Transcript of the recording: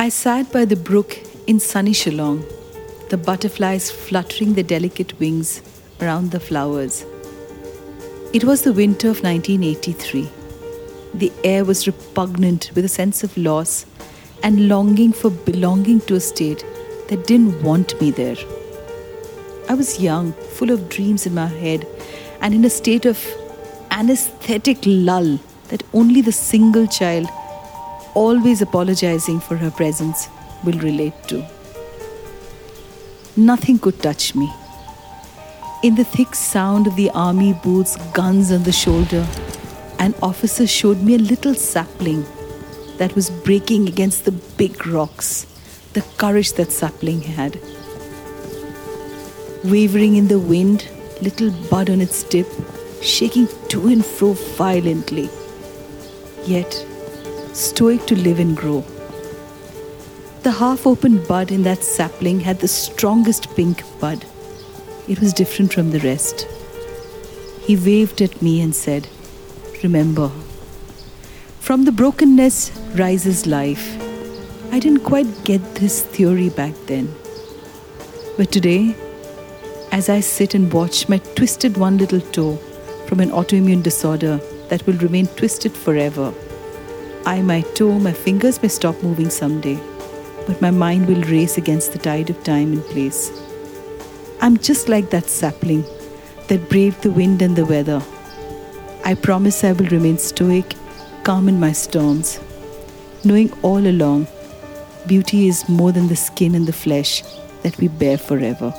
I sat by the brook in sunny Shillong, the butterflies fluttering their delicate wings around the flowers. It was the winter of 1983. The air was repugnant with a sense of loss and longing for belonging to a state that didn't want me there. I was young, full of dreams in my head, and in a state of anesthetic lull that only the single child, always apologizing for her presence, will relate to. Nothing could touch me. In the thick sound of the army boots, guns on the shoulder, an officer showed me a little sapling that was breaking against the big rocks, the courage that sapling had. Wavering in the wind, little bud on its tip, shaking to and fro violently, yet stoic to live and grow. The half open bud in that sapling had the strongest pink bud. It was different from the rest. He waved at me and said, Remember, from the brokenness rises life. I didn't quite get this theory back then. But today, as I sit and watch my twisted one little toe from an autoimmune disorder that will remain twisted forever, I might toe, my fingers may stop moving someday, but my mind will race against the tide of time and place. I'm just like that sapling that braved the wind and the weather. I promise I will remain stoic, calm in my storms, knowing all along beauty is more than the skin and the flesh that we bear forever.